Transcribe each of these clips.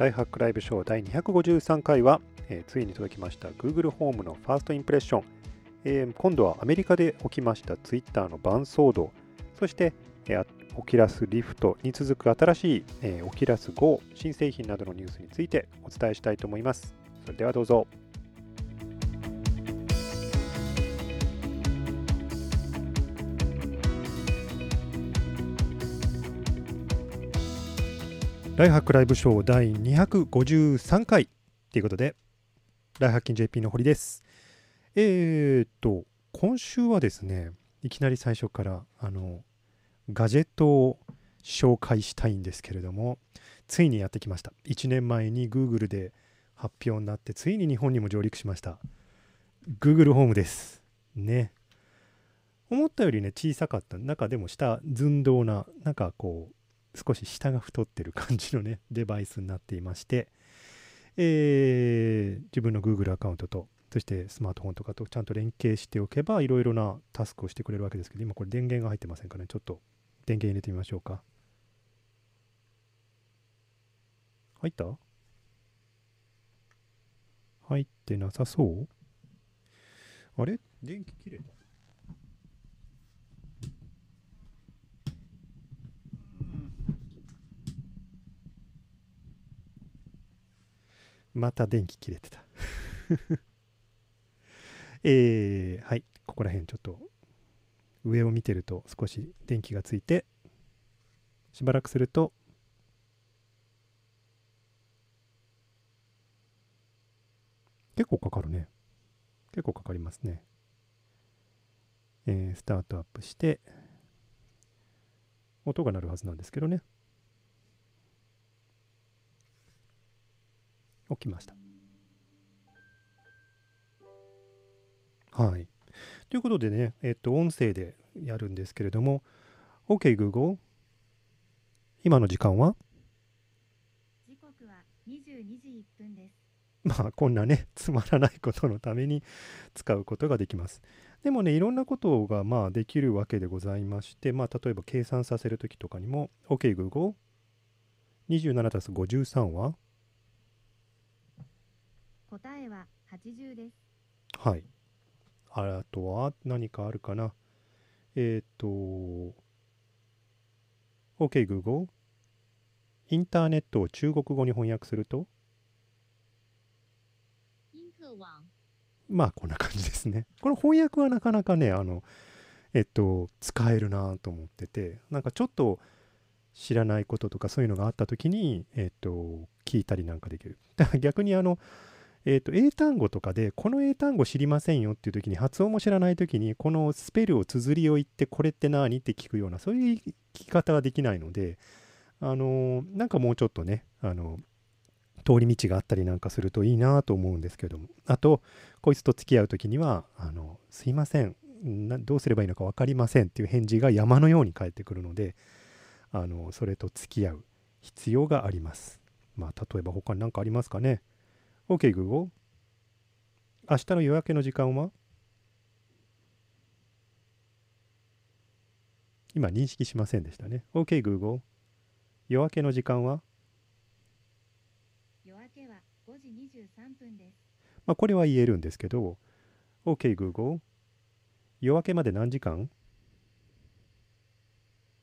ライハックライブショー第253回は、えーついに届きました Google ホームのファーストインプレッション、えー今度はアメリカで起きました Twitter のバン騒動そして、えーオキラスリフトに続く新しい、えーオキラス GO 新製品などのニュースについてお伝えしたいと思います。それではどうぞ。ライハックライブショー第253回ということで、ライハッキン JP の堀です。えー、っと、今週はですね、いきなり最初から、あの、ガジェットを紹介したいんですけれども、ついにやってきました。1年前に Google で発表になって、ついに日本にも上陸しました。Google ホームです。ね。思ったよりね、小さかった。中でも下、寸胴な、なんかこう、少し下が太ってる感じのね、デバイスになっていまして、えー自分の Google アカウントと、そしてスマートフォンとかとちゃんと連携しておけば、いろいろなタスクをしてくれるわけですけど、今これ電源が入ってませんからね？ちょっと電源入れてみましょうか。入った？入ってなさそう？あれ？電気切れた？また電気切れてた。えー、はい、ここら辺ちょっと上を見てると少し電気がついて、しばらくすると、結構かかるね。結構かかりますね。えースタートアップして、音が鳴るはずなんですけどね。起きました。はい。ということでね、えっと、音声でやるんですけれども、OK Google、今の時間は？時刻は22時1分です。まあ、こんなね、つまらないことのために使うことができます。でもね、いろんなことがまあできるわけでございまして、まあ、例えば計算させるときとかにも、OK Google、27たす53は？答えは80です。はい。あとは何かあるかな？えっ、と、OK Google。インターネットを中国語に翻訳すると、まあこんな感じですね。この翻訳はなかなかね、あの、えっと、使えるなと思ってて、なんかちょっと知らないこととかそういうのがあった時に、えっと、聞いたりなんかできる。だから逆にあの、えっと、英単語とかで、この英単語知りませんよっていう時に、発音も知らない時に、このスペルを綴りを言って、これって何って聞くような、そういう聞き方ができないので、あの、なんかもうちょっとね、あの、通り道があったりなんかするといいなと思うんですけども。あと、こいつと付き合う時には、あの、すいません、どうすればいいのか分かりませんっていう返事が山のように返ってくるので、あの、それと付き合う必要があります。まあ、例えば他に何かありますかね？OK, Google。明日の夜明けの時間は？今認識しませんでしたね。OK, Google。夜明けの時間は？夜明けは5時23分です。まあ、これは言えるんですけど、OK, Google。夜明けまで何時間？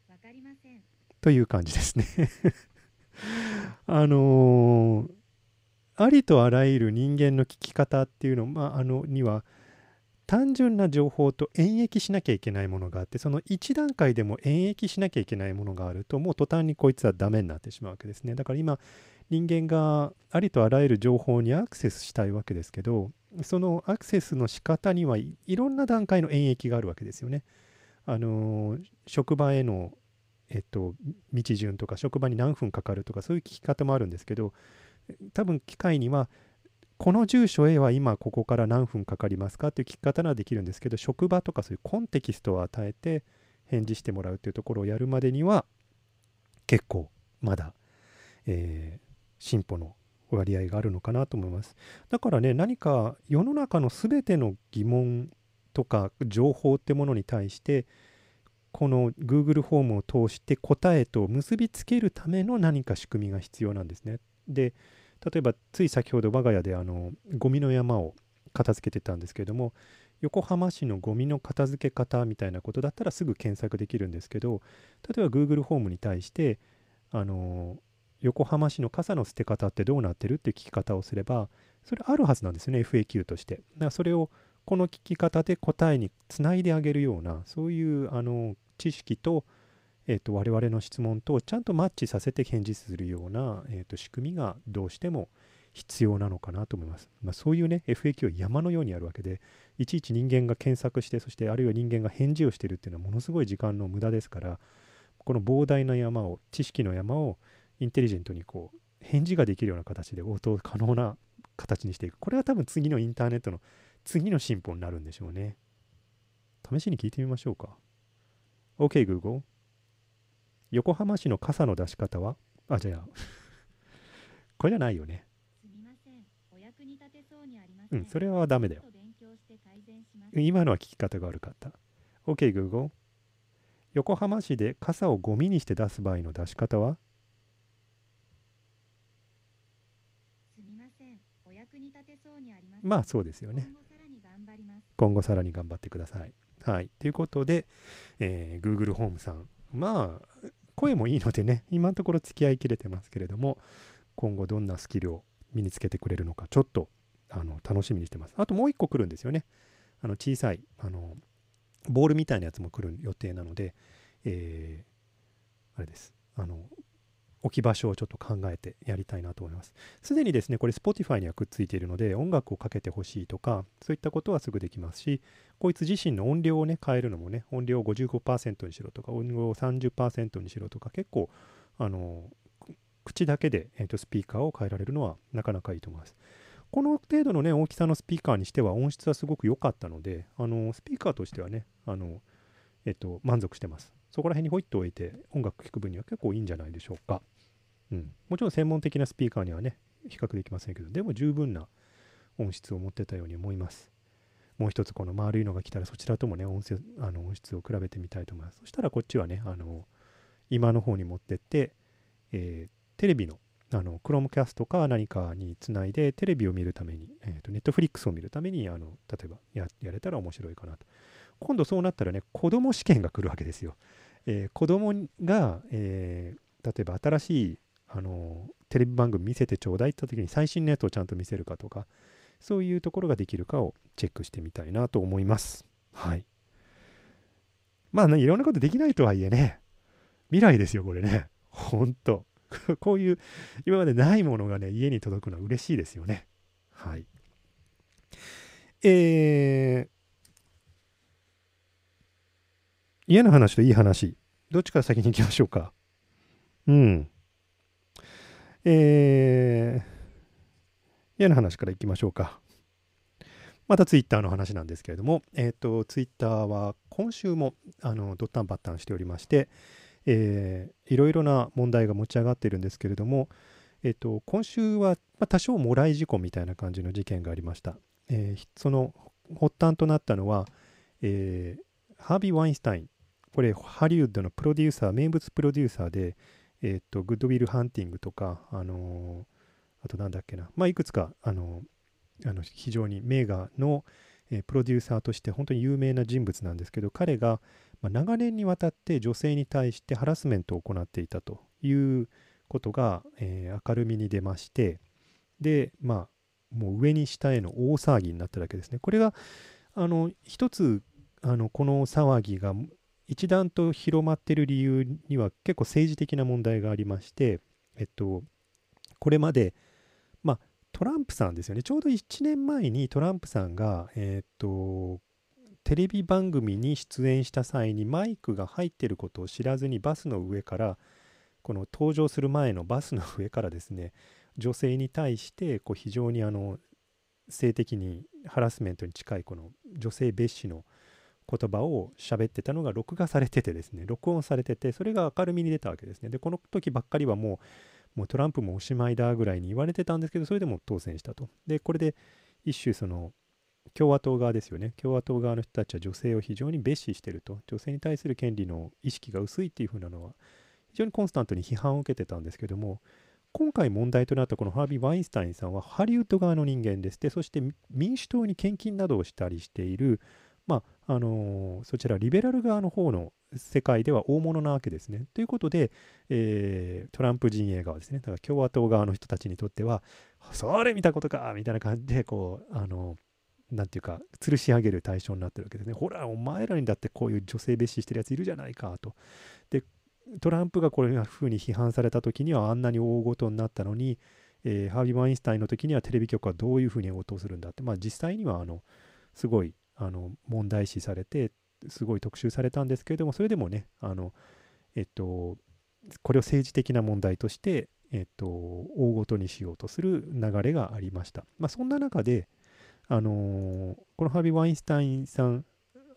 わかりません。という感じですね。あのーありとあらゆる人間の聞き方っていうの,、まあ、あのには単純な情報と演繹しなきゃいけないものがあってその1段階でも演繹しなきゃいけないものがあるともう途端にこいつはダメになってしまうわけですね。だから今人間がありとあらゆる情報にアクセスしたいわけですけどそのアクセスの仕方にはいろんな段階の演繹があるわけですよね。あの職場へのえっと、道順とか職場に何分かかるとかそういう聞き方もあるんですけど多分機械にはこの住所へは今ここから何分かかりますかっていう聞き方ならできるんですけど職場とかそういうコンテキストを与えて返事してもらうっていうところをやるまでには結構まだ、えー進歩の割合があるのかなと思いますだからね何か世の中の全ての疑問とか情報ってものに対してこの Google フォームを通して答えと結びつけるための何か仕組みが必要なんですね。で例えばつい先ほど我が家であのゴミの山を片付けてたんですけれども横浜市のゴミの片付け方みたいなことだったらすぐ検索できるんですけど例えば Google ホームに対してあの横浜市の傘の捨て方ってどうなってるって聞き方をすればそれあるはずなんですね FAQ として。だからそれをこの聞き方で答えにつないであげるようなそういうあの知識と,、えー、と我々の質問とちゃんとマッチさせて返事するような、えー、と仕組みがどうしても必要なのかなと思います。まあ、そういうね FAQ は山のようにあるわけでいちいち人間が検索してそしてあるいは人間が返事をしてるっていうのはものすごい時間の無駄ですからこの膨大な山を知識の山をインテリジェントにこう返事ができるような形で応答可能な形にしていく。これは多分次のインターネットの次の進歩になるんでしょうね。試しに聞いてみましょうか。OK Google 横浜市の傘の出し方は？あじゃあ。これじゃないよね。うん。うんそれはダメだよ。今のは聞き方が悪かった。OK Google 横浜市で傘をゴミにして出す場合の出し方は？まあそうですよね。今後さらに頑張ります。今後さらに頑張ってください。はい。ということで、えー Google ホームさん、まあ、声もいいのでね、今のところ付き合いきれてますけれども、今後どんなスキルを身につけてくれるのか、ちょっとあの楽しみにしてます。あともう一個来るんですよね。あの小さいあのボールみたいなやつも来る予定なので、えーあれです。あの置き場所をちょっと考えてやりたいなと思います。すでにですね、これ Spotify にはくっついているので、音楽をかけてほしいとか、そういったことはすぐできますし、こいつ自身の音量をね、変えるのもね、音量を55%にしろとか、音量を30%にしろとか、結構、あの、口だけで、えーとスピーカーを変えられるのはなかなかいいと思います。この程度のね、大きさのスピーカーにしては音質はすごく良かったので、あの、スピーカーとしてはね、あの、えっ、と、満足してます。そこら辺にホイッと置いて音楽聴く分には結構いいんじゃないでしょうか。うん、もちろん専門的なスピーカーにはね、比較できませんけど、でも十分な音質を持ってたように思います。もう一つこの丸いのが来たらそちらともね、音声あの音質を比べてみたいと思います。そしたらこっちはね、あの今の方に持ってって、えーテレビのあの Chromecast か何かにつないでテレビを見るために、えーと Netflix を見るためにあの例えばややれたら面白いかなと。今度そうなったらね、子供試験が来るわけですよ。えー子供が、えー例えば新しいあのテレビ番組見せてちょうだいって言った時に最新のやつをちゃんと見せるかとかそういうところができるかをチェックしてみたいなと思います。はい。まあねいろんなことできないとはいえね未来ですよこれね。ほんと。こういう今までないものがね家に届くのは嬉しいですよね。はい。えー、嫌な話といい話どっちから先に行きましょうか？うん。えー、嫌な話からいきましょうか。またツイッターの話なんですけれども、えっ、と、ツイッターは今週もあのドッタンバッタンしておりまして、えーいろいろな問題が持ち上がっているんですけれども、えっ、と、今週は、ま、多少もらい事故みたいな感じの事件がありました。えーその発端となったのは、えーハービー・ワインスタイン、これハリウッドのプロデューサー、名物プロデューサーで、えっ、と、グッドウィル・ハンティングとか、あのーあとなんだっけな、まあ、いくつか、あのーあの非常に名画の、えプロデューサーとして本当に有名な人物なんですけど、彼が、まあ、長年にわたって女性に対してハラスメントを行っていたということが、え明るみに出まして、で、まあ、もう上に下への大騒ぎになったわけですね。これが、あの、一つ、あの、この騒ぎが一段と広まってる理由には結構政治的な問題がありまして、えっと、これまで、まあ、トランプさんですよね。ちょうど1年前にトランプさんが、えっと、テレビ番組に出演した際にマイクが入っていることを知らずにバスの上から、この登場する前のバスの上からですね、女性に対してこう非常にあの性的にハラスメントに近いこの女性蔑視の言葉を喋ってたのが録画されててですね録音されててそれが明るみに出たわけですね。でこの時ばっかりはもうもうトランプもおしまいだぐらいに言われてたんですけどそれでも当選したと。でこれで一種その共和党側ですよね。共和党側の人たちは女性を非常に蔑視してると。女性に対する権利の意識が薄いっていう風なのは非常にコンスタントに批判を受けてたんですけども今回問題となったこのハービー・ワインスタインさんはハリウッド側の人間です。でそして民主党に献金などをしたりしている、まああのーそちらリベラル側の方の世界では大物なわけですね。ということで、えートランプ陣営側ですねだから共和党側の人たちにとってはそれ見たことかみたいな感じでこうあのなんていうか吊るし上げる対象になってるわけですね。ほらお前らにだってこういう女性蔑視してるやついるじゃないかと。でトランプがこういうふうに批判された時にはあんなに大ごとになったのに、えーハービー・ワインスタインの時にはテレビ局はどういうふうに応答するんだってまあ実際にはあのすごいあの問題視されてすごい特集されたんですけれどもそれでもねあのえっとこれを政治的な問題としてえっと大ごとにしようとする流れがありましたまあそんな中であのーこのハービー・ワインスタインさん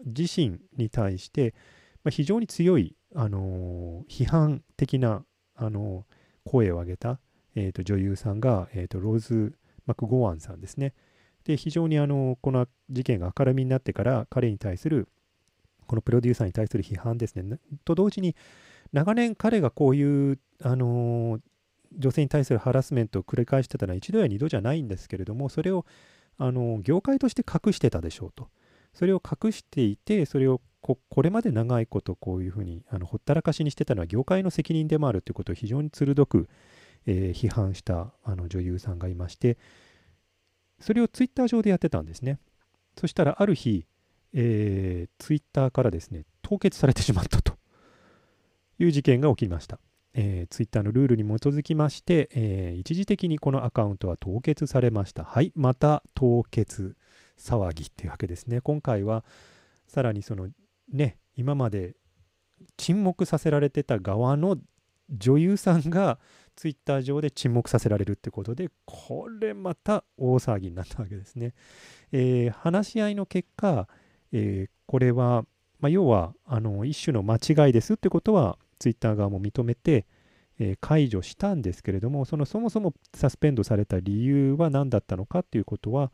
自身に対して、まあ、非常に強い、あのー批判的な、あのー声を上げた、えーと女優さんが、えーとローズ・マクゴワンさんですね。で非常に、あのこの事件が明るみになってから彼に対するこのプロデューサーに対する批判ですね。と同時に長年彼がこういう、あの女性に対するハラスメントを繰り返してたのは一度や二度じゃないんですけれどもそれをあの業界として隠してたでしょうと。それを隠していて、それをここれまで長いことこういうふうにあのほったらかしにしてたのは業界の責任でもあるということを非常に鋭く、えー批判したあの女優さんがいまして、それをツイッター上でやってたんですね。そしたらある日、えー、ツイッターからですね、凍結されてしまったという事件が起きました。えー、ツイッターのルールに基づきまして、えー一時的にこのアカウントは凍結されました。はい、また凍結騒ぎっていうわけですね。今回はさらにそのね、今まで沈黙させられてた側の女優さんがツイッター上で沈黙させられるってことで、これまた大騒ぎになったわけですね。えー話し合いの結果、えーこれは、まあ、要はあの一種の間違いですってことはツイッター側も認めて、えー解除したんですけれどもそのそもそもサスペンドされた理由は何だったのかっていうことは、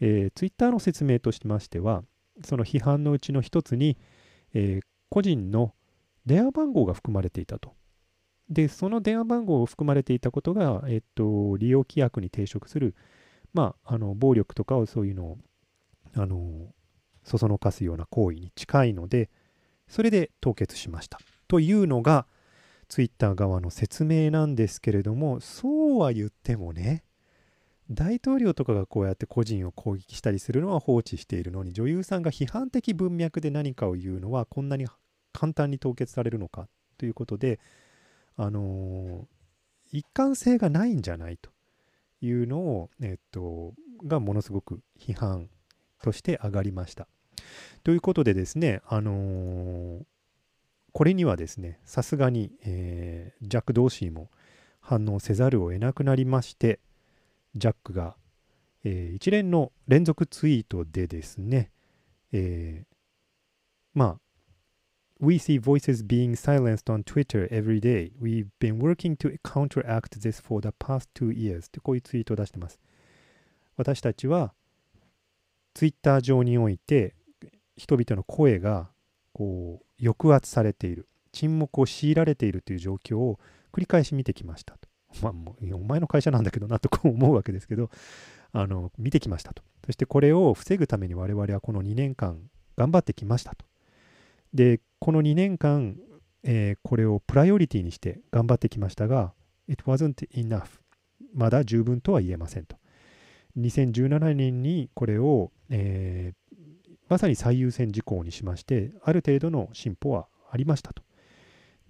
えツイッター Twitter の説明としましてはその批判のうちの一つに、えー個人の電話番号が含まれていたと。でその電話番号を含まれていたことが、えっと、利用規約に抵触する、まあ、あの暴力とかをそういうのをあのそそのかすような行為に近いのでそれで凍結しました。というのがツイッター側の説明なんですけれどもそうは言ってもね大統領とかがこうやって個人を攻撃したりするのは放置しているのに女優さんが批判的文脈で何かを言うのはこんなに簡単に凍結されるのかということであの一貫性がないんじゃないというのを、えっと、がものすごく批判として上がりました。ということでですね、あのーこれにはですね、さすがに、えージャック・ドーシーも反応せざるを得なくなりまして、ジャックが、えー一連の連続ツイートでですね、えまあ、We see voices being silenced on Twitter every day. We've been working to counteract this for the past two years. ってこういうツイートを出してます。私たちはツイッター上において人々の声がこう抑圧されている沈黙を強いられているという状況を繰り返し見てきましたと。まあ、もうお前の会社なんだけどなとこう思うわけですけどあの見てきましたと。そしてこれを防ぐために我々はこの2年間頑張ってきましたと。でこの2年間、えーこれをプライオリティにして頑張ってきましたが It wasn't enough まだ十分とは言えませんと。2017年にこれを、えーまさに最優先事項にしまして、ある程度の進歩はありましたと。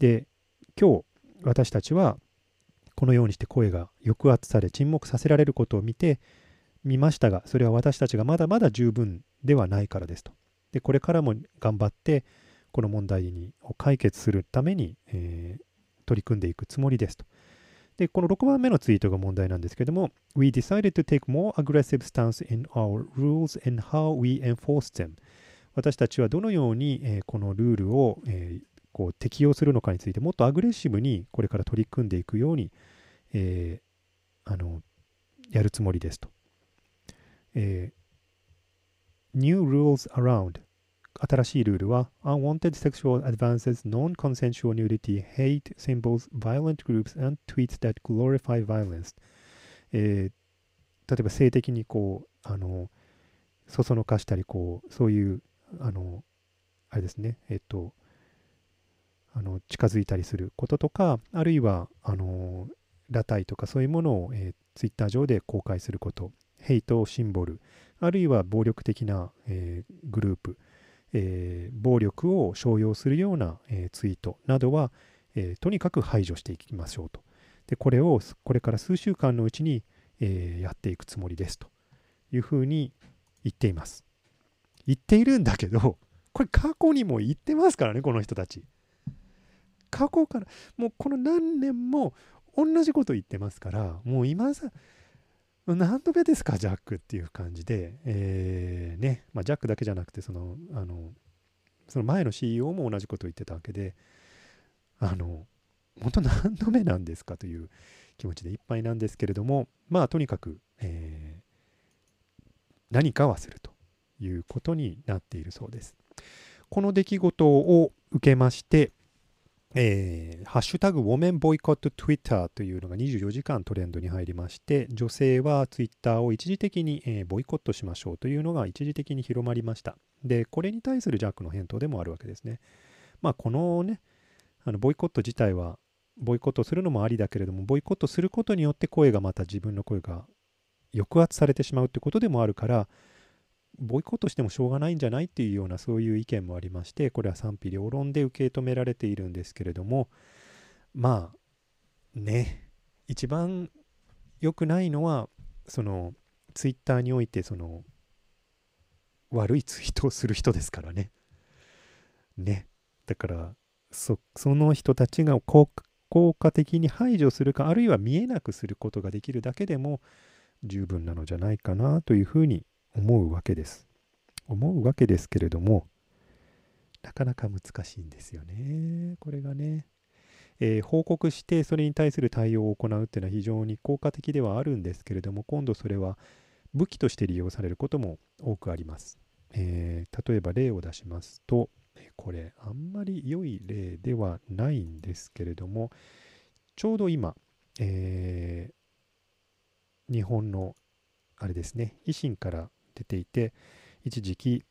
で、今日私たちはこのようにして声が抑圧され、沈黙させられることを見て、見ましたが、それは私たちがまだまだ十分ではないからですと。で、これからも頑張って、この問題にを解決するために、えー取り組んでいくつもりですと。で、この6番目のツイートが問題なんですけども、We decided to take more aggressive stance in our rules and how we enforce them. 私たちはどのように、えーこのルールを、えーこう適用するのかについてもっとアグレッシブにこれから取り組んでいくように、えーあのやるつもりですと。えー New rules around 新しいルールは Unwanted sexual advances, non-consensual nudity, hate symbols, violent groups, and tweets that glorify violence、えー例えば性的にこうあのそそのかしたりこうそういうあのあれですねえっとあの近づいたりすることとかあるいはあの裸体とかそういうものを、えー、ツイッター上で公開すること。ヘイトシンボル。あるいは暴力的な、えー、グループ、えー、暴力を商用するような、えツイートなどは、えとにかく排除していきましょうとでこれをこれから数週間のうちにえ、やっていくつもりですというふうに言っています。言っているんだけど、これ過去にも言ってますからね、この人たち。過去から、もうこの何年も同じこと言ってますから、もう今さ、何度目ですか、ジャックっていう感じで、えー、ね、まあ、ジャックだけじゃなくて、その、あの、その前の CEO も同じことを言ってたわけで、あの、本当何度目なんですかという気持ちでいっぱいなんですけれども、まあとにかく、えー、何かはするということになっているそうです。この出来事を受けまして、えー、ハッシュタグウォメンボイコット Twitter というのが24時間トレンドに入りまして、女性は Twitter を一時的に、えー、ボイコットしましょうというのが一時的に広まりました。で、これに対するジャックの返答でもあるわけですね。まあ、このね、あのボイコット自体はボイコットするのもありだけれどもボイコットすることによって声がまた自分の声が抑圧されてしまうってことでもあるからボイコットしてもしょうがないんじゃないっていうようなそういう意見もありましてこれは賛否両論で受け止められているんですけれどもまあね一番良くないのはそのツイッターにおいてその悪いツイートをする人ですからね。ね。だからその人たちが効果的に排除するかあるいは見えなくすることができるだけでも十分なのじゃないかなというふうに思うわけです。思うわけですけれどもなかなか難しいんですよね。これがね。えー、報告してそれに対する対応を行うっていうのは非常に効果的ではあるんですけれども今度それは武器として利用されることも多くあります。えー、例えば例を出しますとこれあんまり良い例ではないんですけれどもちょうど今、えー、日本のあれですね維新から出ていて一時期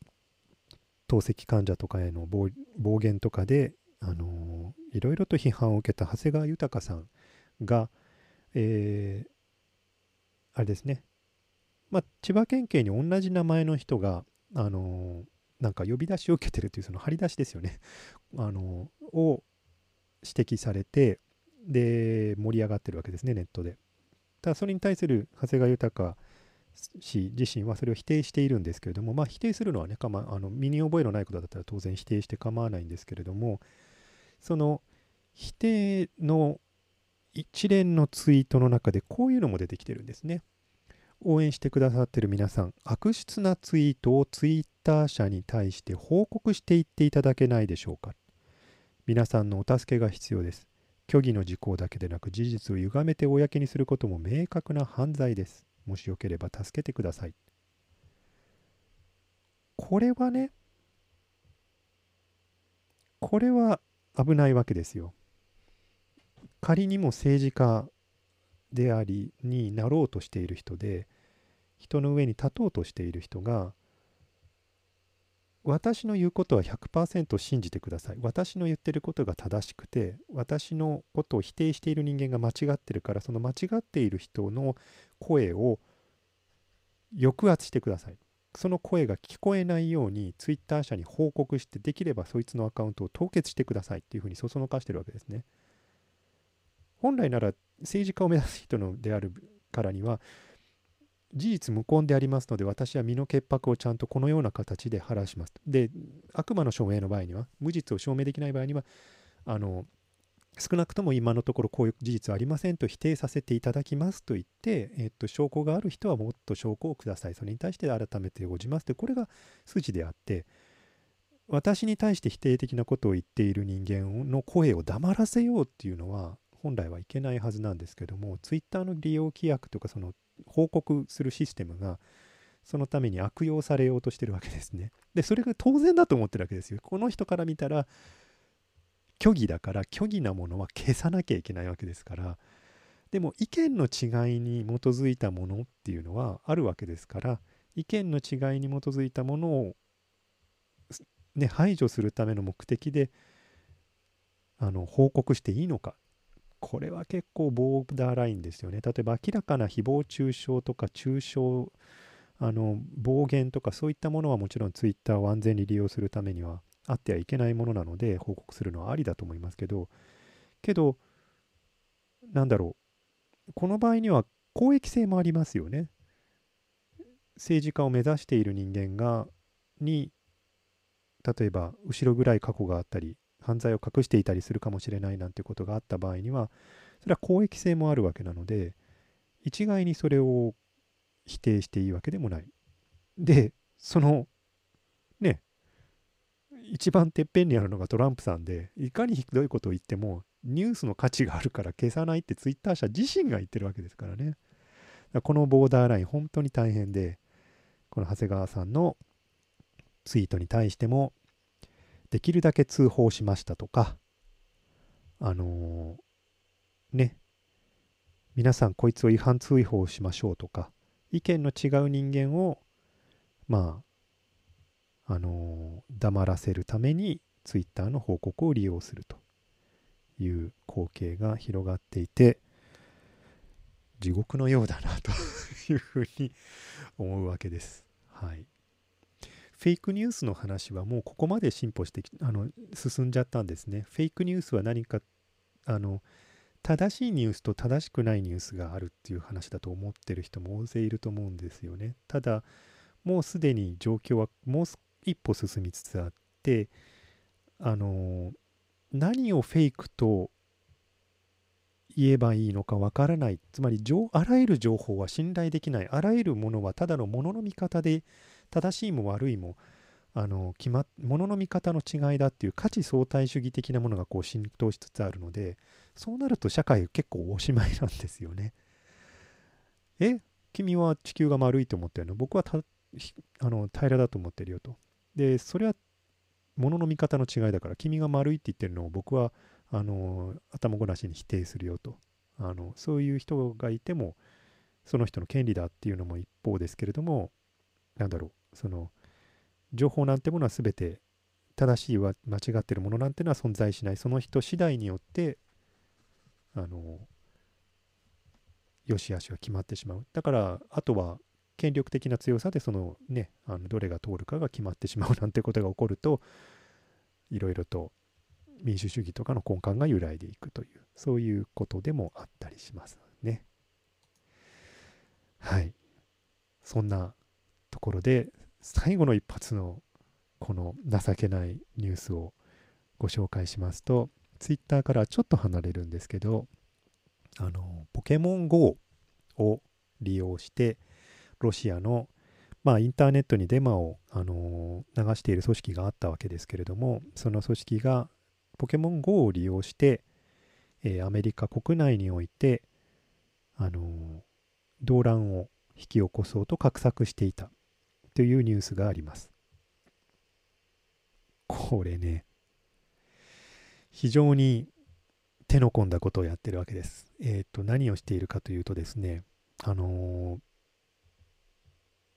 透析患者とかへの暴言とかで、あのー、いろいろと批判を受けた長谷川豊さんが、えー、あれですね、まあ、千葉県警に同じ名前の人が、あのー、なんか呼び出しを受けてるというその張り出しですよね。あのを指摘されてで盛り上がってるわけですねネットで。ただそれに対する長谷川豊氏自身はそれを否定しているんですけれどもまあ否定するのはねか、まあの身に覚えのないことだったら当然否定して構わないんですけれどもその否定の一連のツイートの中でこういうのも出てきてるんですね。応援してくださってる皆さん悪質なツイートをツイッター社に対して報告していっていただけないでしょうか。皆さんのお助けが必要です。虚偽の事項だけでなく事実を歪めて公にすることも明確な犯罪です。もしよければ助けてください。これはねこれは危ないわけですよ。仮にも政治家でありになろうとしている人で人の上に立とうとしている人が私の言うことは100%信じてください。私の言ってることが正しくて私のことを否定している人間が間違ってるからその間違っている人の声を抑圧してください。その声が聞こえないようにツイッター社に報告してできればそいつのアカウントを凍結してくださいっていうふうにそそのかしてるわけですね。本来なら政治家を目指す人のであるからには事実無根でありますので私は身の潔白をちゃんとこのような形で晴らします。で悪魔の証明の場合には無実を証明できない場合にはあの少なくとも今のところこういう事実はありませんと否定させていただきますと言って、えっと、証拠がある人はもっと証拠をください。それに対して改めて応じますとこれが筋であって私に対して否定的なことを言っている人間の声を黙らせようっていうのは本来はいけないはずなんですけども、ツイッターの利用規約とか、その報告するシステムが、そのために悪用されようとしてるわけですね。でそれが当然だと思ってるわけですよ。この人から見たら虚偽だから虚偽なものは消さなきゃいけないわけですからでも意見の違いに基づいたものっていうのはあるわけですから意見の違いに基づいたものを、ね、排除するための目的であの報告していいのかこれは結構ボーダーラインですよね。例えば明らかな誹謗中傷とか中傷あの暴言とかそういったものはもちろんツイッターを安全に利用するためにはあってはいけないものなので報告するのはありだと思いますけどけどなんだろう。この場合には公益性もありますよね。政治家を目指している人間がに例えば後ろぐらい過去があったり犯罪を隠していたりするかもしれないなんてことがあった場合にはそれは公益性もあるわけなので一概にそれを否定していいわけでもない。でそのね一番てっぺんにあるのがトランプさんでいかにひどいことを言ってもニュースの価値があるから消さないってツイッター社自身が言ってるわけですからね。このボーダーライン本当に大変でこの長谷川さんのツイートに対してもできるだけ通報しましたとかあのー、ね皆さんこいつを違反通報しましょうとか意見の違う人間をまああのー、黙らせるためにツイッターの報告を利用するという光景が広がっていて地獄のようだなというふうに思うわけです。はい。フェイクニュースの話はもうここまで進歩してあの進んじゃったんですね。フェイクニュースは何かあの正しいニュースと正しくないニュースがあるっていう話だと思ってる人も大勢いると思うんですよね。ただもうすでに状況はもう一歩進みつつあってあの何をフェイクと言えばいいのかわからないつまりあらゆる情報は信頼できないあらゆるものはただのものの見方で正しいも悪いもあの決まものの見方の違いだっていう価値相対主義的なものがこう浸透しつつあるのでそうなると社会結構おしまいなんですよね。え君は地球が丸いと思ってるの？僕はあの平らだと思ってるよと。でそれはものの見方の違いだから君が丸いって言ってるのを僕はあの頭ごなしに否定するよとあのそういう人がいてもその人の権利だっていうのも一方ですけれどもなんだろうその情報なんてものは全て正しいは間違ってるものなんてのは存在しないその人次第によってあの良し悪しは決まってしまうだからあとは権力的な強さでそのねあのどれが通るかが決まってしまうなんてことが起こるといろいろと民主主義とかの根幹が揺らいでいくというそういうことでもあったりしますね。はいそんなところで最後の一発のこの情けないニュースをご紹介しますとツイッターからちょっと離れるんですけどあのポケモン GO を利用してロシアのまあ、インターネットにデマを、あの流している組織があったわけですけれどもその組織がポケモン GO を利用して、えー、アメリカ国内において、あのー、動乱を引き起こそうと画策していた。というニュースがあります。これね、非常に手の込んだことをやってるわけです。えっ、ー、と、何をしているかというとですね、あの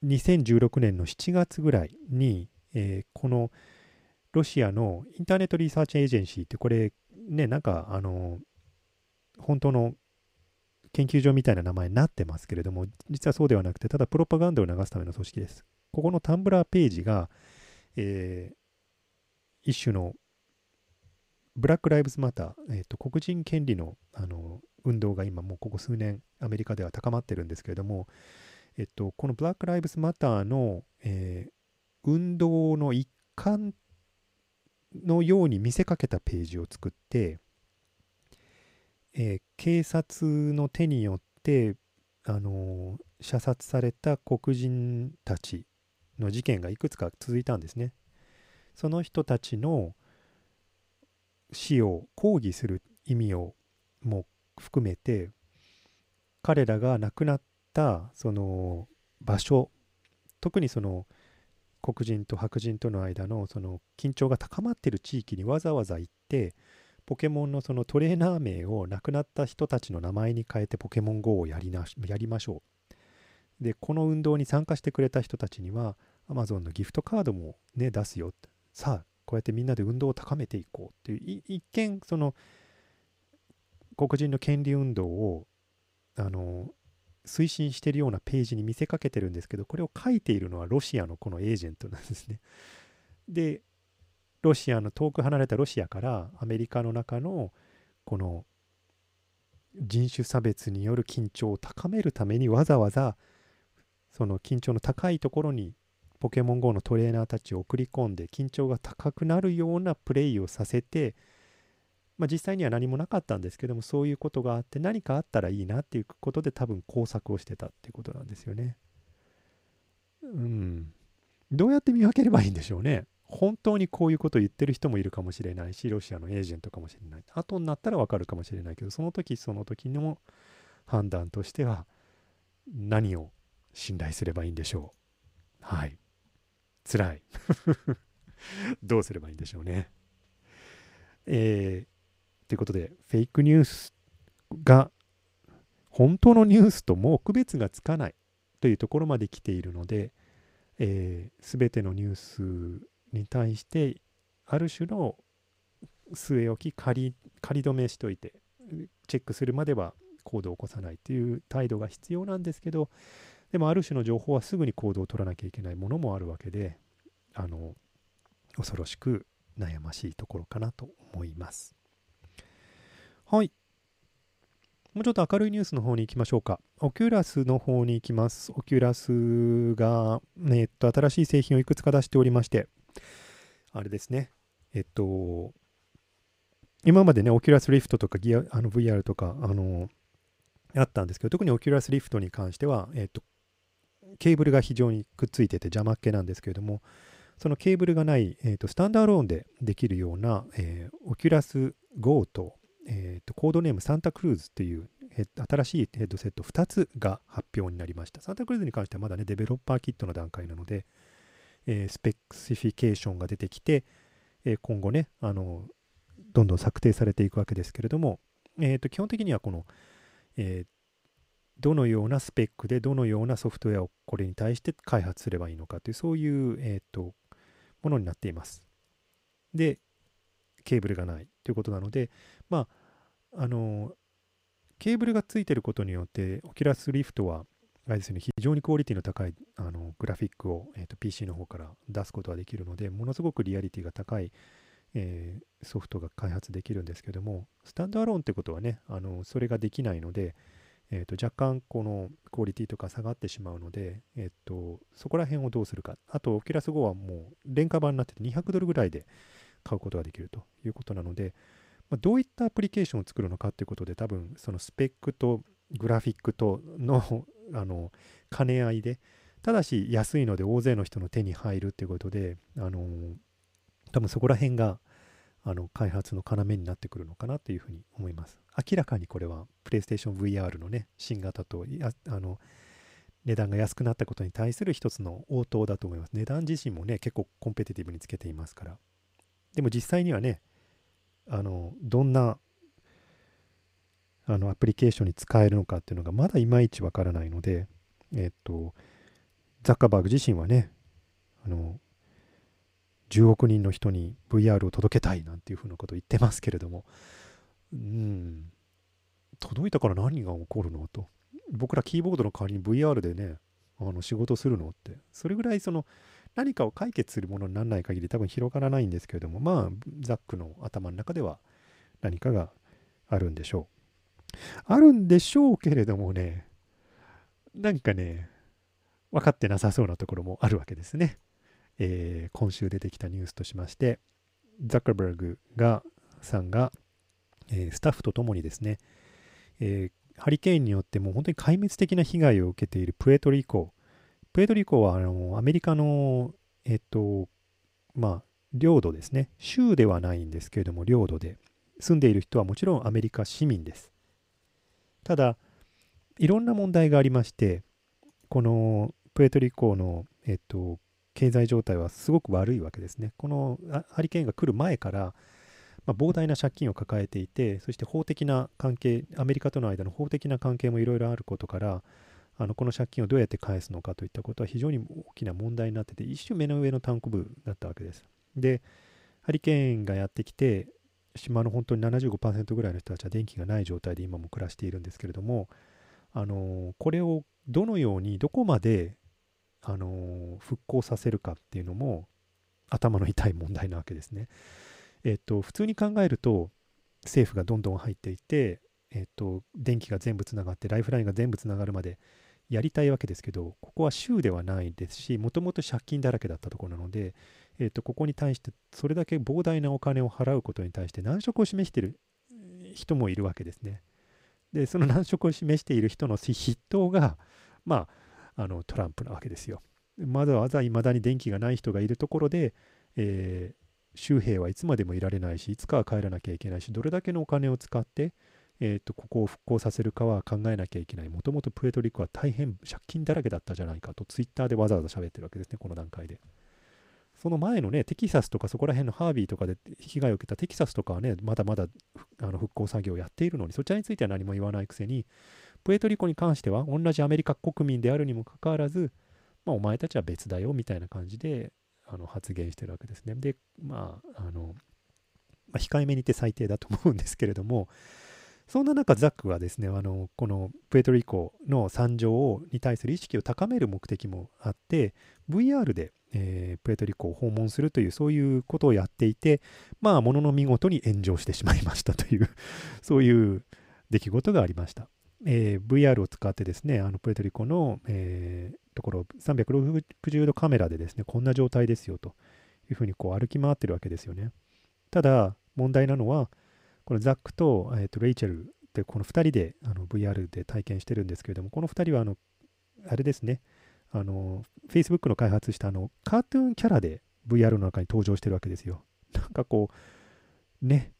ー、2016年の7月ぐらいに、えー、このロシアのインターネットリサーチエージェンシーってこれね、なんかあの、本当の研究所みたいな名前になってますけれども、実はそうではなくて、ただプロパガンダを流すための組織です。ここのタンブラーページが、えー、一種のブラック・ライブズ・マター、えーと、黒人権利のあの運動が今もうここ数年アメリカでは高まってるんですけれども、えっと、このブラック・ライブズ・マターの、えー、運動の一環のように見せかけたページを作って、えー、警察の手によって、あのー、射殺された黒人たちの事件がいくつか続いたんですね。その人たちの死を抗議する意味をも含めて彼らが亡くなったその場所特にその黒人と白人との間のその緊張が高まっている地域にわざわざ行ってポケモンのそのトレーナー名を亡くなった人たちの名前に変えてポケモン GO をやりなやりましょう。で、この運動に参加してくれた人たちには Amazon のギフトカードもね、出すよって。さあ、こうやってみんなで運動を高めていこうっていう、一見その黒人の権利運動をあの推進しているようなページに見せかけてるんですけど、これを書いているのはロシアのこのエージェントなんですね。で、ロシアの遠く離れたロシアからアメリカの中のこの人種差別による緊張を高めるためにわざわざその緊張の高いところにポケモン GO のトレーナーたちを送り込んで緊張が高くなるようなプレイをさせてまあ、実際には何もなかったんですけどもそういうことがあって何かあったらいいなっていうことで多分工作をしてたっていうことなんですよね。うん。どうやって見分ければいいんでしょうね。本当にこういうことを言ってる人もいるかもしれないしロシアのエージェントかもしれない後になったらわかるかもしれないけどその時その時の判断としては何を信頼すればいいんでしょう。はい。辛い。どうすればいいんでしょうね。えー、ということで、フェイクニュースが本当のニュースともう区別がつかないというところまで来ているので、す、えー、べ、てのニュースに対してある種の据え置き仮仮止めしといてチェックするまでは行動を起こさないという態度が必要なんですけどでもある種の情報はすぐに行動を取らなきゃいけないものもあるわけであの恐ろしく悩ましいところかなと思います。はい。もうちょっと明るいニュースの方に行きましょうか。オキュラスの方に行きます。オキュラスが、えっと、新しい製品をいくつか出しておりまして、あれですね。えっと、今までね、オキュラスリフトとかギアあの VR とか、あの、あったんですけど、特にオキュラスリフトに関しては、えっと、ケーブルが非常にくっついてて邪魔っ気なんですけれども、そのケーブルがない、えーと、スタンドアローンでできるような、えー、オキュラス GO とえーと、コードネームサンタクルーズっていう新しいヘッドセット2つが発表になりました。サンタクルーズに関してはまだね、デベロッパーキットの段階なので、えー、 specification が出てきて、え、今後ね、あの、どんどん策定されていくわけですけれども、えーと、基本的にはこの、えー、どのようなスペックでどのようなソフトウェアをこれに対して開発すればいいのかというそういう、えーとものになっています。で、ケーブルがないということなので、まあ、あの、ケーブルがついてることによって、オキュラスリフトは、あれですね、非常にクオリティの高いあのグラフィックを、えーと、PC の方から出すことができるので、ものすごくリアリティが高い、えー、ソフトが開発できるんですけども、スタンドアローンってことはね、あのそれができないので、えーと、若干このクオリティとか下がってしまうので、えーと、そこら辺をどうするか。あと、オキュラス GO はもう廉価版になってて200ドルぐらいで買うことができるということなので、まあ、どういったアプリケーションを作るのかっていうことで多分そのスペックとグラフィックとの あの兼ね合いでただし安いので大勢の人の手に入るっていうことであの多分そこら辺があの開発の要になってくるのかなというふうに思います。明らかにこれは PlayStation VR のね新型とあの値段が安くなったことに対する一つの応答だと思います。値段自身もね結構コンペティティブにつけていますから。でも実際にはね、あの、どんな、あの、アプリケーションに使えるのかっていうのがまだいまいちわからないので、えっと、ザッカーバーグ自身はね、あの、10億人の人に VR を届けたいなんていうふうなことを言ってますけれども、うん、届いたから何が起こるのと。僕らキーボードの代わりに VR でね、あの仕事するのって、それぐらいその何かを解決するものにならない限り多分広がらないんですけれども、まあ、ザックの頭の中では何かがあるんでしょう。あるんでしょうけれどもね、なんかね、分かってなさそうなところもあるわけですね。えー、今週出てきたニュースとしまして、ザッカーバーグがさんが、えー、スタッフと共にですね、えー、ハリケーンによってもう本当に壊滅的な被害を受けているプエトリコプエトリコはあのアメリカの、えっと、まあ、領土ですね。州ではないんですけれども、領土で住んでいる人はもちろんアメリカ市民です。ただ、いろんな問題がありまして、このプエトリコの、えっと、経済状態はすごく悪いわけですね。このハリケーンが来る前から、まあ、膨大な借金を抱えていて、そして法的な関係、アメリカとの間の法的な関係もいろいろあることから、あのこの借金をどうやって返すのかといったことは非常に大きな問題になってて、一種目の上の単行部だったわけです。で、ハリケーンがやってきて、島の本当に75%ぐらいの人たちは電気がない状態で今も暮らしているんですけれども、あのこれをどのようにどこまであの復興させるかっていうのも頭の痛い問題なわけですね。えっと普通に考えると政府がどんどん入っていて、えっと電気が全部つながってライフラインが全部つながるまでやりたいわけですけどここは州ではないですしもともと借金だらけだったところなので、えっとここに対してそれだけ膨大なお金を払うことに対して難色を示している人もいるわけですね。でその難色を示している人の筆頭がまああのトランプなわけですよ。まだわざいまだに電気がない人がいるところで、えー、州兵はいつまでもいられないし、いつかは帰らなきゃいけないし、どれだけのお金を使って、えーと、ここを復興させるかは考えなきゃいけない。もともとプエトリコは大変借金だらけだったじゃないかと、ツイッターでわざわざ喋ってるわけですね、この段階で。その前のね、テキサスとかそこら辺のハービーとかで被害を受けたテキサスとかはね、まだまだあの復興作業をやっているのに、そちらについては何も言わないくせに、プエトリコに関しては同じアメリカ国民であるにもかかわらず、まあ、お前たちは別だよみたいな感じであの発言してるわけですね。で、まあ、あの、まあ、控えめに言って最低だと思うんですけれども、そんな中、ザックはですね、あのこのプエトリコの惨状に対する意識を高める目的もあって、VR で、えー、プエトリコを訪問するという、そういうことをやっていて、まあ、ものの見事に炎上してしまいましたというそういう出来事がありました。えー、VR を使ってですね、あのプエトリコの、えー、ところ、360度カメラでですね、こんな状態ですよというふうにこう歩き回ってるわけですよね。ただ、問題なのは、このザックと,、えー、とレイチェルってこの2人であの VR で体験してるんですけれども、この2人はあの、あれですね、あの、Facebook の開発したあのカートゥーンキャラで VR の中に登場してるわけですよ。なんかこう、ね、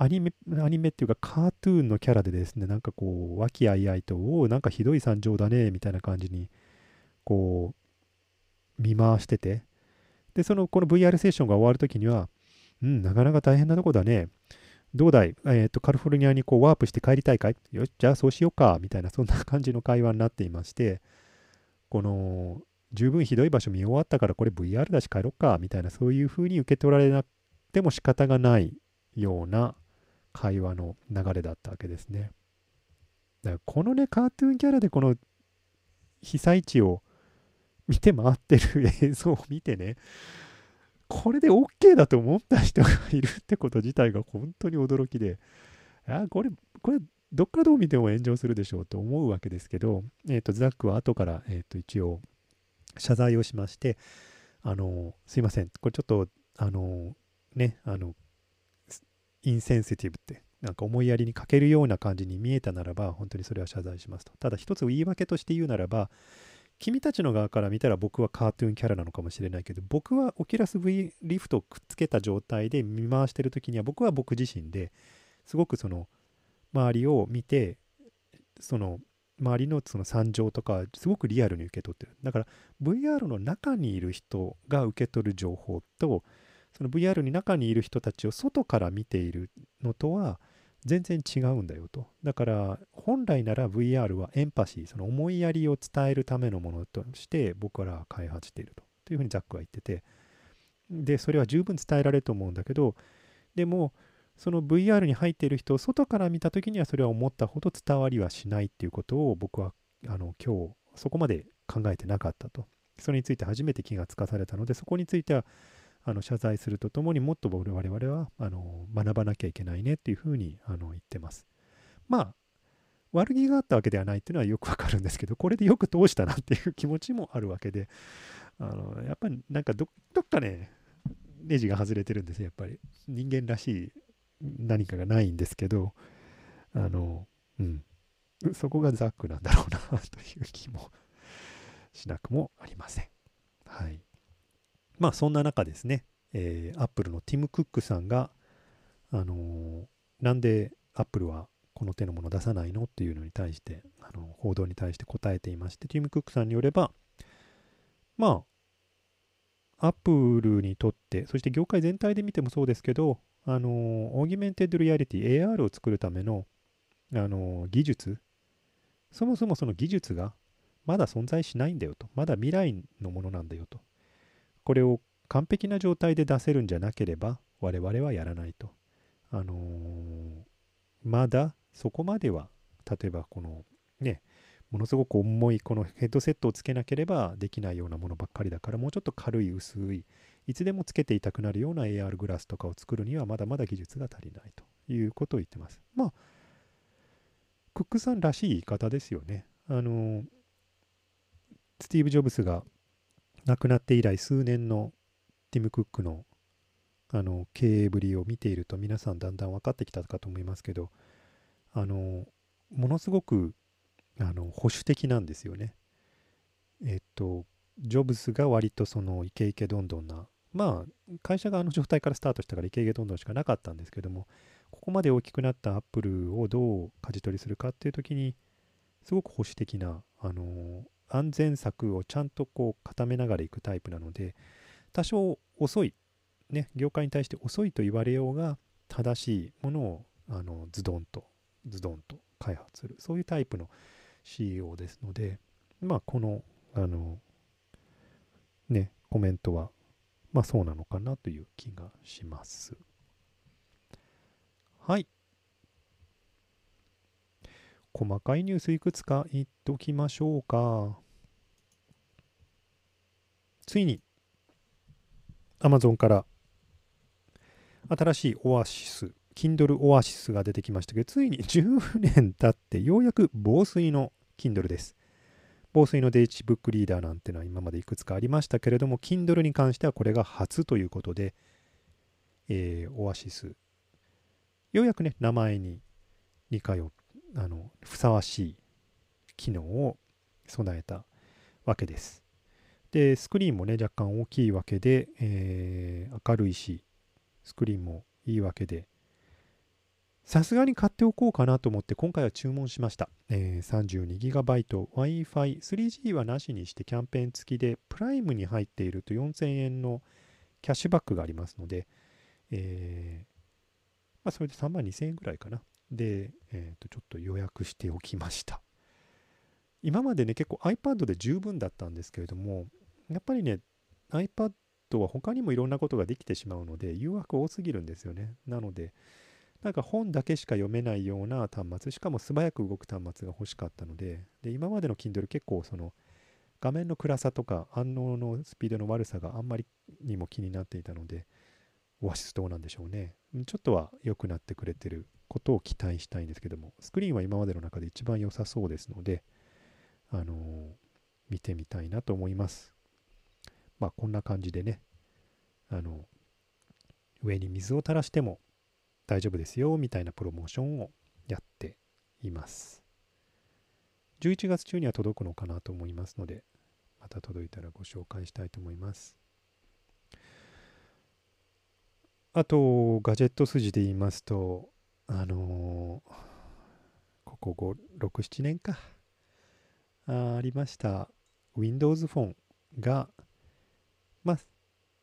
アニメ、アニメっていうかカートゥーンのキャラでですね、なんかこう、和気あいあいと、おお、なんかひどい惨状だね、みたいな感じに、こう、見回してて、で、その、この VR セッションが終わるときには、うん、なかなか大変なとこだね。どうだい?えっ、ー、と、カリフォルニアにこうワープして帰りたいかい?よし、じゃあそうしようか、みたいな、そんな感じの会話になっていまして、この、十分ひどい場所見終わったからこれ VR だし帰ろっか、みたいな、そういうふうに受け取られなくても仕方がないような会話の流れだったわけですね。だからこのね、カートゥーンキャラでこの被災地を見て回ってる映像を見てね、これで OK だと思った人がいるってこと自体が本当に驚きで、あ、これ、これ、どっからどう見ても炎上するでしょうと思うわけですけど、えっ、ー、と、ザックは後から、えっ、ー、と、一応、謝罪をしまして、あの、すいません、これちょっと、あの、ね、あの、インセンシティブってなんか思いやりに欠けるような感じに見えたならば本当にそれは謝罪しますと。ただ一つ言い訳として言うならば君たちの側から見たら僕はカートゥーンキャラなのかもしれないけど僕はオキュラス V リフトをくっつけた状態で見回してる時には僕は僕自身ですごくその周りを見てその周りのその惨状とかすごくリアルに受け取ってる。だから VR の中にいる人が受け取る情報とその VR に中にいる人たちを外から見ているのとは全然違うんだよと。だから本来なら VR はエンパシー、その思いやりを伝えるためのものとして僕らは開発していると。というふうにザックは言ってて。で、それは十分伝えられると思うんだけど、でも、その VR に入っている人を外から見た時にはそれは思ったほど伝わりはしないっていうことを僕はあの今日そこまで考えてなかったと。それについて初めて気がつかされたので、そこについてはあの謝罪するとともにもっと我々はあの学ばなきゃいけないねっていうふうにあの言ってます。まあ悪気があったわけではないっていうのはよくわかるんですけどこれでよく通したなっていう気持ちもあるわけであのやっぱりなんかどっかねネジが外れてるんですよやっぱり。人間らしい何かがないんですけどあのうん。そこがザックなんだろうなという気もしなくもありません。はい。まあそんな中ですね、えー、アップルのティム・クックさんが、あのー、なんでアップルはこの手のものを出さないのっていうのに対して、あの報道に対して答えていまして、ティム・クックさんによれば、まあ、アップルにとって、そして業界全体で見てもそうですけど、あの、augmented reality、AR を作るための、あの、技術、そもそもその技術がまだ存在しないんだよと。まだ未来のものなんだよと。これを完璧な状態で出せるんじゃなければ、我々はやらないと。あのー、まだそこまでは、例えばこのね、ものすごく重いこのヘッドセットをつけなければできないようなものばっかりだからもうちょっと軽い薄いいつでもつけていたくなるような AR グラスとかを作るにはまだまだ技術が足りないということを言ってます。まあクックさんらしい言い方ですよね。あのスティーブ・ジョブスが亡くなって以来数年のティム・クックのあの経営ぶりを見ていると皆さんだんだん分かってきたかと思いますけどあのものすごくあの保守的なんですよね。えっとジョブスが割とそのイケイケどんどんなまあ会社があの状態からスタートしたからイケイケどんどんしかなかったんですけどもここまで大きくなったアップルをどう舵取りするかっていう時にすごく保守的なあの安全策をちゃんとこう固めながらいくタイプなので多少遅いね業界に対して遅いと言われようが正しいものをあのズドンとズドンと開発するそういうタイプの CEO ですのでまあこのあのねコメントはまあそうなのかなという気がします。はい。細かいニュースいくつか言っときましょうかついに Amazon から新しいオアシス Kindle オアシスが出てきましたけど、ついに10年経ってようやく防水の Kindle です。防水のデイチブックリーダーなんてのは今までいくつかありましたけれども、Kindle に関してはこれが初ということで、えー、オアシス。ようやくね、名前に似通あの、ふさわしい機能を備えたわけです。で、スクリーンもね、若干大きいわけで、えー、明るいし、スクリーンもいいわけで、さすがに買っておこうかなと思って今回は注文しました。えー、32GB Wi-Fi 3G はなしにしてキャンペーン付きでプライムに入っていると4000円のキャッシュバックがありますので、えー、まあ、それで3万2000円ぐらいかな。で、えー、とちょっと予約しておきました。今までね結構 iPad で十分だったんですけれどもやっぱりね iPad は他にもいろんなことができてしまうので誘惑多すぎるんですよね。なのでなんか本だけしか読めないような端末、しかも素早く動く端末が欲しかったので、で今までの Kindle 結構その画面の暗さとか反応のスピードの悪さがあんまりにも気になっていたので、オアシスどうなんでしょうね。ちょっとは良くなってくれてることを期待したいんですけども、スクリーンは今までの中で一番良さそうですので、あのー、見てみたいなと思います。まあこんな感じでね、あの、上に水を垂らしても大丈夫ですよみたいなプロモーションをやっています。11月中には届くのかなと思いますので、また届いたらご紹介したいと思います。あと、ガジェット筋で言いますと、あのー、ここ5、6、7年か。あありました。Windows フォンが、まあ、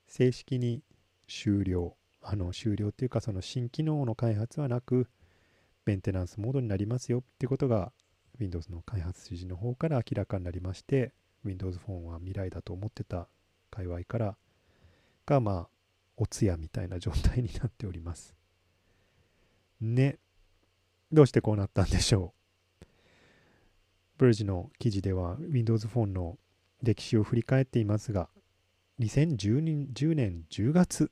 正式に終了あの終了っていうかその新機能の開発はなくメンテナンスモードになりますよってことが Windows の開発筋の方から明らかになりまして Windows フォンは未来だと思ってた界隈からがまあお通夜みたいな状態になっておりますねどうしてこうなったんでしょうブルジの記事では Windows フォンの歴史を振り返っていますが2010年10月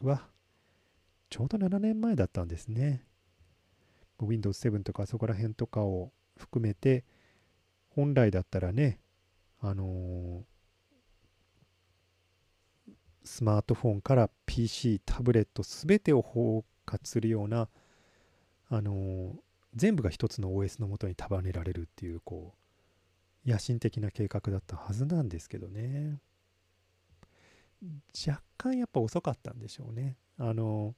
はちょうど7年前だったんですね。Windows 7とかそこら辺とかを含めて、本来だったらね、あのー、スマートフォンから PC、タブレット全てを包括するような、あの、全部が一つの OS のもとに束ねられるっていう、こう、野心的な計画だったはずなんですけどね。若干やっぱ遅かったんでしょうね。あの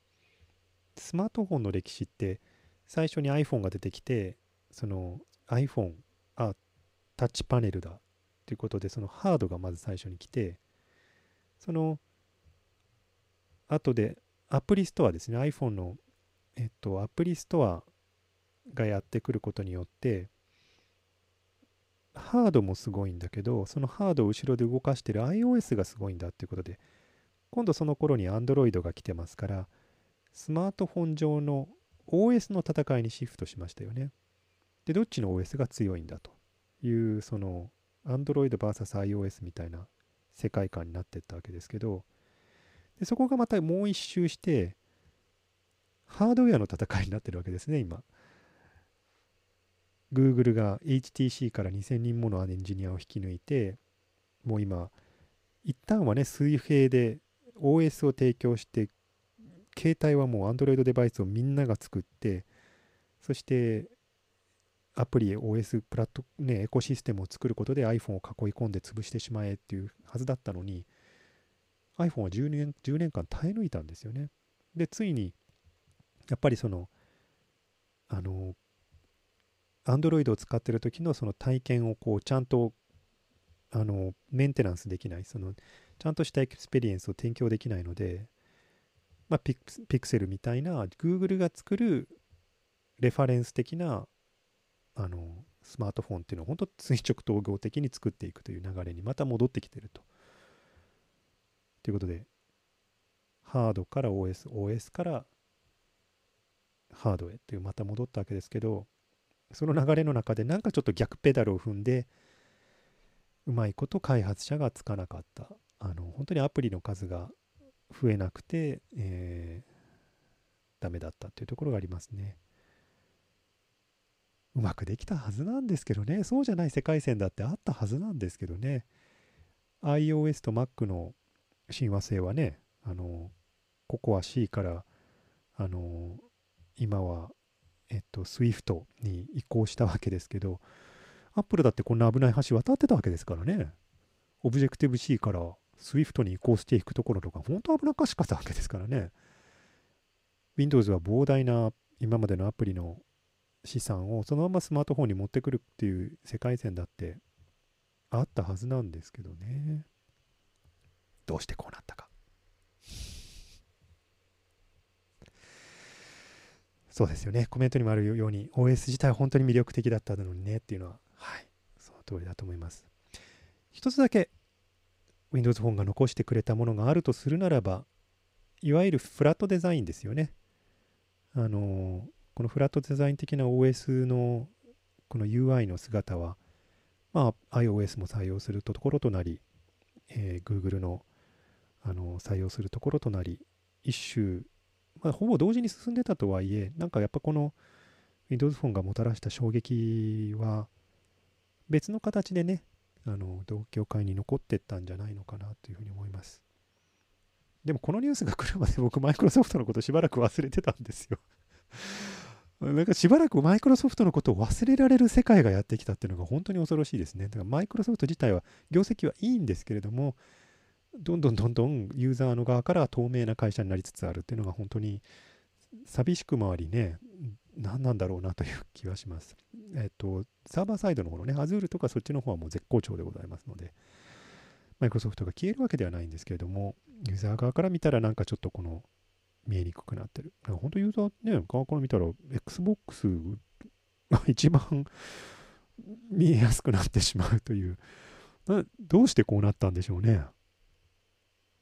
スマートフォンの歴史って最初に iPhone が出てきてその iPhone あタッチパネルだっていうことでそのハードがまず最初に来てその後でアプリストアですね iPhone のえっとアプリストアがやってくることによってハードもすごいんだけどそのハードを後ろで動かしてる iOS がすごいんだっていうことで今度その頃に Android が来てますからスマートフォン上の OS の戦いにシフトしましたよね。でどっちの OS が強いんだというその Android vs.iOS みたいな世界観になってったわけですけどでそこがまたもう一周してハードウェアの戦いになってるわけですね今。Google が HTC から2000人ものエンジニアを引き抜いてもう今一旦はね水平で OS を提供して携帯はもう Android デバイスをみんなが作ってそしてアプリ OS プラットねエコシステムを作ることで iPhone を囲い込んで潰してしまえっていうはずだったのに iPhone は10年 ,10 年間耐え抜いたんですよね。でついにやっぱりそのあの Android を使ってる時のその体験をこうちゃんとあのメンテナンスできないそのちゃんとした experience を提供できないので、まあ、ピクセルみたいな Google が作るレファレンス的なあのスマートフォンっていうのを本当垂直統合的に作っていくという流れにまた戻ってきてると。ということでハードから OS、OS からハードへっていうまた戻ったわけですけどその流れの中でなんかちょっと逆ペダルを踏んでうまいこと開発者がつかなかった。あの本当にアプリの数が増えなくて、えー、ダメだったっていうところがありますね。うまくできたはずなんですけどね。そうじゃない世界線だってあったはずなんですけどね。iOS と Mac の親和性はねあのここは C からあの今はえっと、SWIFT に移行したわけですけど、アップルだってこんな危ない橋渡ってたわけですからね。オブジェクティブ C から SWIFT に移行していくところとか、本当危なっかしかったわけですからね。Windows は膨大な今までのアプリの資産をそのままスマートフォンに持ってくるっていう世界線だってあったはずなんですけどね。どうしてこうなったか。そうですよね。コメントにもあるように、OS 自体本当に魅力的だったのにねっていうのは、はい、その通りだと思います。一つだけ Windows フォンが残してくれたものがあるとするならば、いわゆるフラットデザインですよね。あの、このフラットデザイン的な OS のこの UI の姿は、まあ、iOS も採用するところとなり、えー、Google のあの採用するところとなり、一種まあ、ほぼ同時に進んでたとはいえ、なんかやっぱこの Windows フォンがもたらした衝撃は別の形でね、あの同業界に残ってったんじゃないのかなというふうに思います。でもこのニュースが来るまで 僕マイクロソフトのことしばらく忘れてたんですよ なんかしばらくマイクロソフトのことを忘れられる世界がやってきたっていうのが本当に恐ろしいですね。だからマイクロソフト自体は業績はいいんですけれども、どんどんどんどんユーザーの側から透明な会社になりつつあるっていうのが本当に寂しくもありね、何なんだろうなという気はします。えっと、サーバーサイドの方のね、Azure とかそっちの方はもう絶好調でございますので、マイクロソフトが消えるわけではないんですけれども、ユーザー側から見たらなんかちょっとこの見えにくくなってる。なんか本当ユーザーね、側から見たら Xbox が一番見えやすくなってしまうという、どうしてこうなったんでしょうね。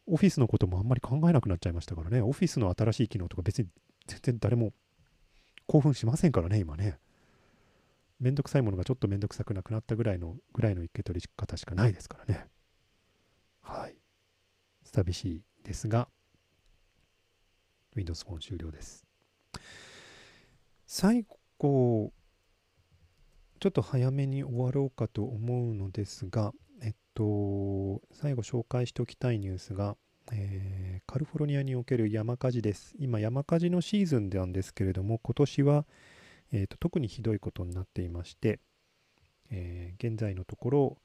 オフィスのこともあんまり考えなくなっちゃいましたからね、オフィスの新しい機能とか別に全然誰も興奮しませんからね、今ね。めんどくさいものがちょっとめんどくさくなくなったぐらいの、ぐらいの受け取り方しかないですからね。はい。寂しいですが、Windows Phone 終了です。最後、ちょっと早めに終わろうかと思うのですが、と、最後紹介しておきたいニュースが、えー、カリフォルニアにおける山火事です。今、山火事のシーズンなんですけれども、今年は、えーと、特にひどいことになっていまして、えー、現在のところ、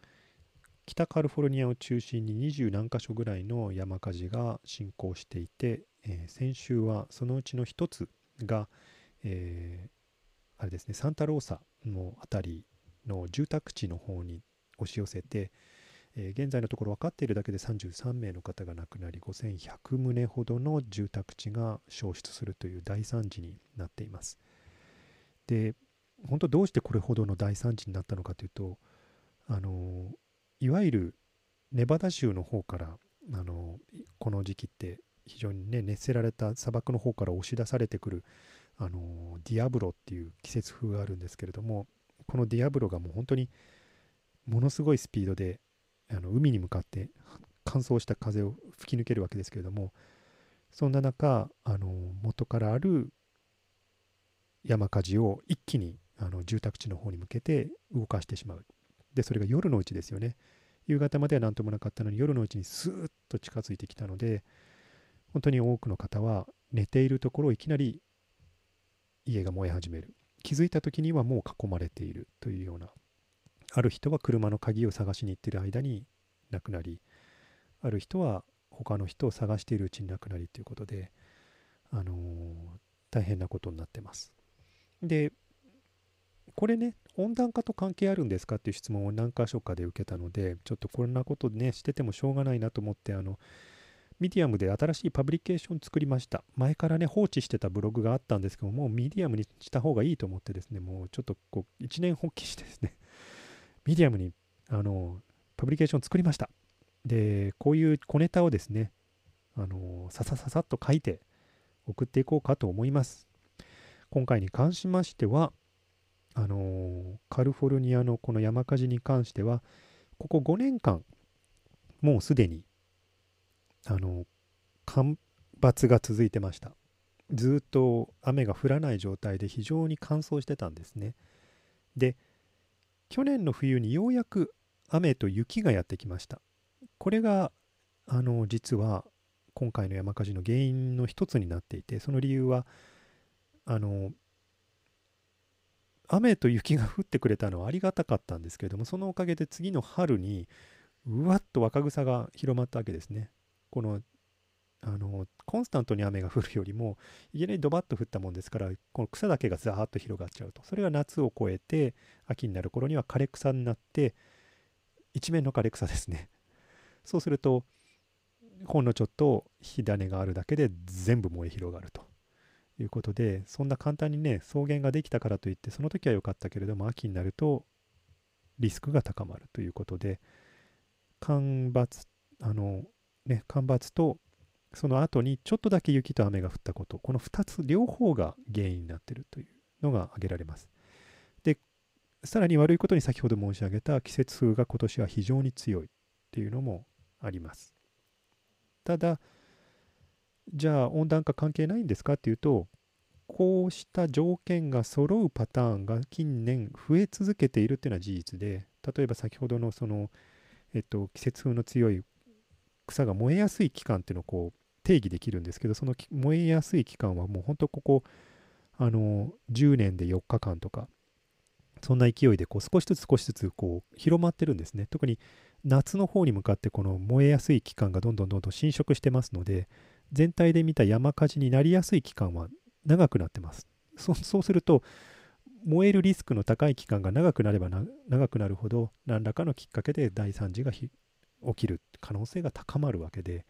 北カリフォルニアを中心に二十何箇所ぐらいの山火事が進行していて、えー、先週はそのうちの一つが、えー、あれですね、サンタローサの辺りの住宅地の方に押し寄せて、えー現在のところ分かっているだけで33名の方が亡くなり5100棟ほどの住宅地が焼失するという大惨事になっています。で本当どうしてこれほどの大惨事になったのかというとあのいわゆるネバダ州の方からあのこの時期って非常にね熱せられた砂漠の方から押し出されてくるあのディアブロっていう季節風があるんですけれどもこのディアブロがもう本当にものすごいスピードであの海に向かって乾燥した風を吹き抜けるわけですけれどもそんな中あの元からある山火事を一気にあの住宅地の方に向けて動かしてしまう。でそれが夜のうちですよね。夕方までは何ともなかったのに夜のうちにスーッと近づいてきたので本当に多くの方は寝ているところをいきなり家が燃え始める。気づいた時にはもう囲まれているというようなある人は車の鍵を探しに行ってる間に亡くなりある人は他の人を探しているうちに亡くなりということで、あのー大変なことになってます。でこれね温暖化と関係あるんですかっていう質問を何箇所かで受けたのでちょっとこんなことねしててもしょうがないなと思ってあのミディアムで新しい publication 作りました。前からね放置してたブログがあったんですけどもうミディアムにした方がいいと思ってですねもうちょっとこう一念発起してですねミディアムにあの publication 作りました。でこういう小ネタをですねあのささささっと書いて送っていこうかと思います。今回に関しましてはあのカリフォルニアのこの山火事に関してはここ5年間もうすでにあの干ばつが続いてました。ずっと雨が降らない状態で非常に乾燥してたんですね。で去年の冬にようやく雨と雪がやってきました。これがあの実は今回の山火事の原因の一つになっていてその理由はあの雨と雪が降ってくれたのはありがたかったんですけれどもそのおかげで次の春にうわっと若草が広まったわけですね。このあのコンスタントに雨が降るよりもいきなりドバッと降ったもんですからこの草だけがザーッと広がっちゃうと。それが夏を越えて秋になる頃には枯れ草になって一面の枯れ草ですね。そうするとほんのちょっと火種があるだけで全部燃え広がると。いうことでそんな簡単にね草原ができたからといってその時は良かったけれども秋になるとリスクが高まるということで干ばつあのね干ばつとその後にちょっとだけ雪と雨が降ったこと。この2つ両方が原因になっているというのが挙げられます。でさらに悪いことに先ほど申し上げた季節風が今年は非常に強いっていうのもあります。ただじゃあ温暖化関係ないんですかっていうとこうした条件が揃うパターンが近年増え続けているっていうのは事実で例えば先ほどのその、えっと、季節風の強い草が燃えやすい期間っていうのをこう定義できるんですけどその燃えやすい期間はもう本当ここあの10年で4日間とかそんな勢いでこう少しずつ少しずつこう広まってるんですね。特に夏の方に向かってこの燃えやすい期間がどんどんどんどん侵食してますので全体で見た山火事になりやすい期間は長くなってます。そそうすると燃えるリスクの高い期間が長くなればな長くなるほど何らかのきっかけで大惨事が起きる可能性が高まるわけで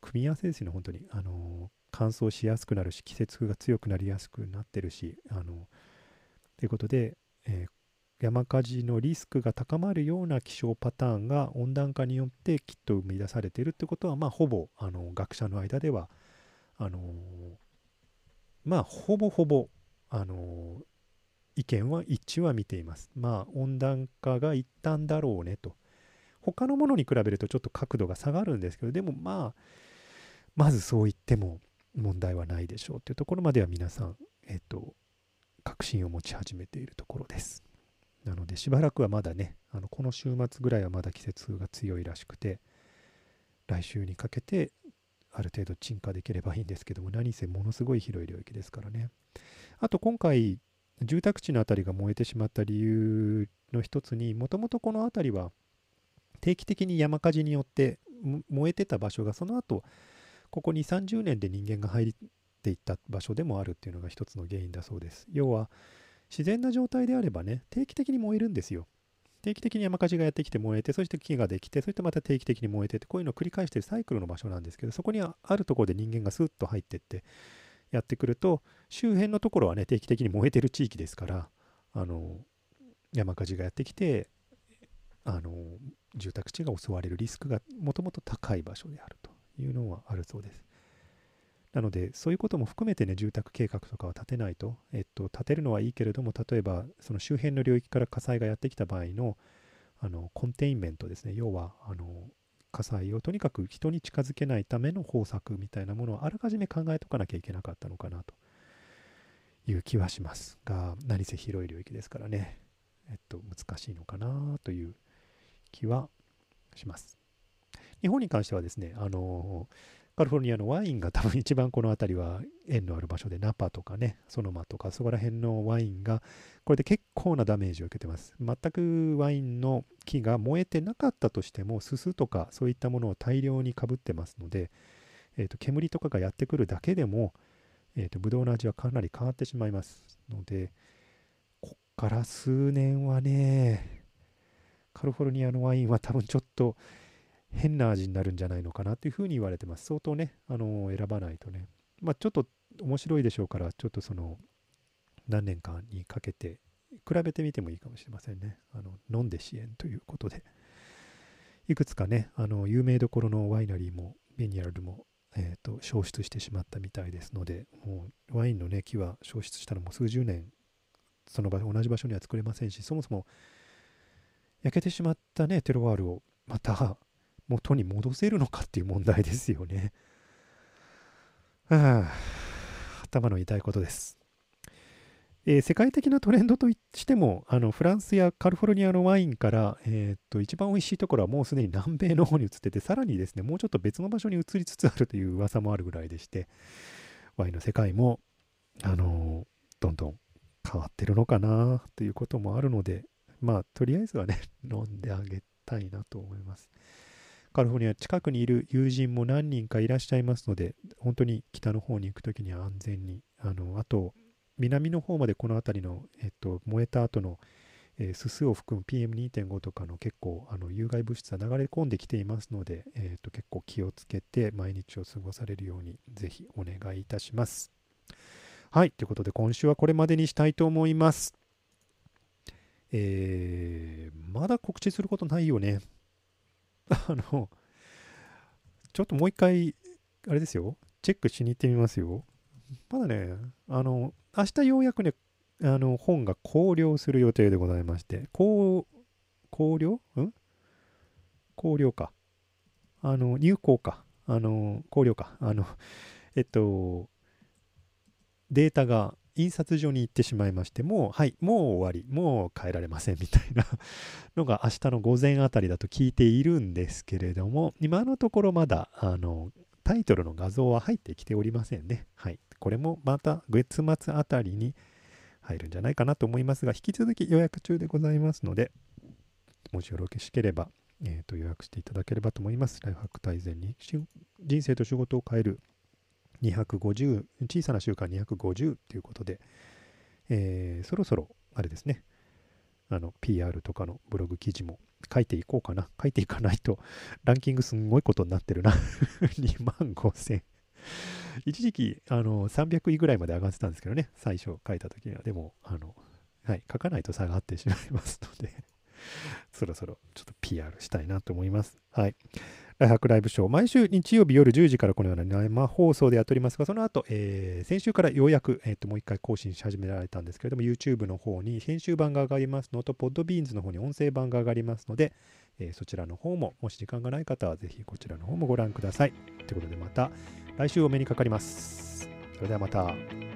組み合わせですね本当にあの乾燥しやすくなるし季節が強くなりやすくなってるしあのということで、えー山火事のリスクが高まるような気象パターンが温暖化によってきっと生み出されているってことはまあほぼあの学者の間ではあのまあほぼほぼあの意見は一致は見ています。まあ温暖化が一旦だろうねと。他のものに比べるとちょっと角度が下がるんですけどでもまあまずそう言っても問題はないでしょうというところまでは皆さんえっと確信を持ち始めているところです。なのでしばらくはまだねあのこの週末ぐらいはまだ季節が強いらしくて来週にかけてある程度沈下できればいいんですけども何せものすごい広い領域ですからねあと今回住宅地の辺りが燃えてしまった理由の一つにもともとこの辺りは定期的に山火事によって燃えてた場所がその後ここ2 3 0年で人間が入っていった場所でもあるっていうのが一つの原因だそうです。要は自然な状態であればね定期的に燃えるんですよ。定期的に山火事がやってきて燃えて、そして木ができて、そしてまた定期的に燃えてって、こういうのを繰り返してるサイクルの場所なんですけど、そこにあるところで人間がスッと入ってってやってくると、周辺のところはね、定期的に燃えてる地域ですから、あの山火事がやってきて、あの住宅地が襲われるリスクがもともと高い場所であると。いうのはあるそうです。なので、そういうことも含めてね、住宅計画とかは立てないと、えっと、建てるのはいいけれども、例えば、その周辺の領域から火災がやってきた場合の、あの、コンテインメントですね、要は、あの、火災をとにかく人に近づけないための方策みたいなものをあらかじめ考えとかなきゃいけなかったのかなという気はしますが、何せ広い領域ですからね、えっと、難しいのかなという気はします。日本に関してはですね、あのカリフォルニアのワインが多分一番この辺りは縁のある場所でナパとかねソノマとかそこら辺のワインがこれで結構なダメージを受けてます。全くワインの木が燃えてなかったとしてもすすとかそういったものを大量にかぶってますので、えー、と煙とかがやってくるだけでも、えー、とブドウの味はかなり変わってしまいますのでこっから数年はねカリフォルニアのワインは多分ちょっと変な味になるんじゃないのかなっていうふうに言われてます。相当ね、あの選ばないとね。まあ、ちょっと面白いでしょうから、ちょっとその何年間にかけて比べてみてもいいかもしれませんね。あの飲んで支援ということで。いくつかね、あの有名どころのワイナリーもベニアルも、えーと、消失してしまったみたいですので、もうワインのね、木は消失したらもう数十年、その場同じ場所には作れませんし、そもそも焼けてしまったね、テロワールをまた元に戻せるのかっていう問題ですよね。はあ、頭の痛いことです。えー、世界的なトレンドとしてもあのフランスやカリフォルニアのワインから、えー、っと一番美味しいところはもうすでに南米の方に移っててさらにですねもうちょっと別の場所に移りつつあるという噂もあるぐらいでしてワインの世界もあのー、どんどん変わってるのかなということもあるのでまあとりあえずはね飲んであげたいなと思います。カリフォルニア近くにいる友人も何人かいらっしゃいますので、本当に北の方に行くときには安全に、あのあと、南の方までこの辺りの、えっと、燃えた後の、えー、すすを含む PM2.5 とかの結構あの有害物質は流れ込んできていますので、えー、と結構気をつけて毎日を過ごされるようにぜひお願いいたします。はい、ということで今週はこれまでにしたいと思います。えー、まだ告知することないよね。あの、ちょっともう一回、あれですよ、チェックしに行ってみますよ。まだね、あの、明日ようやくね、あの、本が考慮する予定でございまして、考、考慮ん？考慮か。あの、入稿か。あの、考慮か。あの、えっと、データが印刷所に行ってしまいまして、もう、はい、もう終わり、もう帰られませんみたいな のが明日の午前あたりだと聞いているんですけれども、今のところまだ、あの、タイトルの画像は入ってきておりませんね。はい。これもまた月末あたりに入るんじゃないかなと思いますが、引き続き予約中でございますので、もしよろしければ、えー、と予約していただければと思います。ライフハック大全に人生と仕事を変える250小さな習慣250ということで、えー、そろそろあれですね。あの PR とかのブログ記事も書いていこうかな。書いていかないと ランキングすんごいことになってるな。2万5000一時期あの300位ぐらいまで上がってたんですけどね。最初書いた時には。でもあのはい書かないと下がってしまいますので そろそろちょっと PR したいなと思います。はい。ライハックライブショー、毎週日曜日夜10時からこのような生放送でやっておりますが、その後、えー、先週からようやく、えー、ともう一回更新し始められたんですけれども、YouTube の方に編集版が上がりますのと、Podbeans の方に音声版が上がりますので、えー、そちらの方も、もし時間がない方はぜひこちらの方もご覧ください。ということでまた来週お目にかかります。それではまた。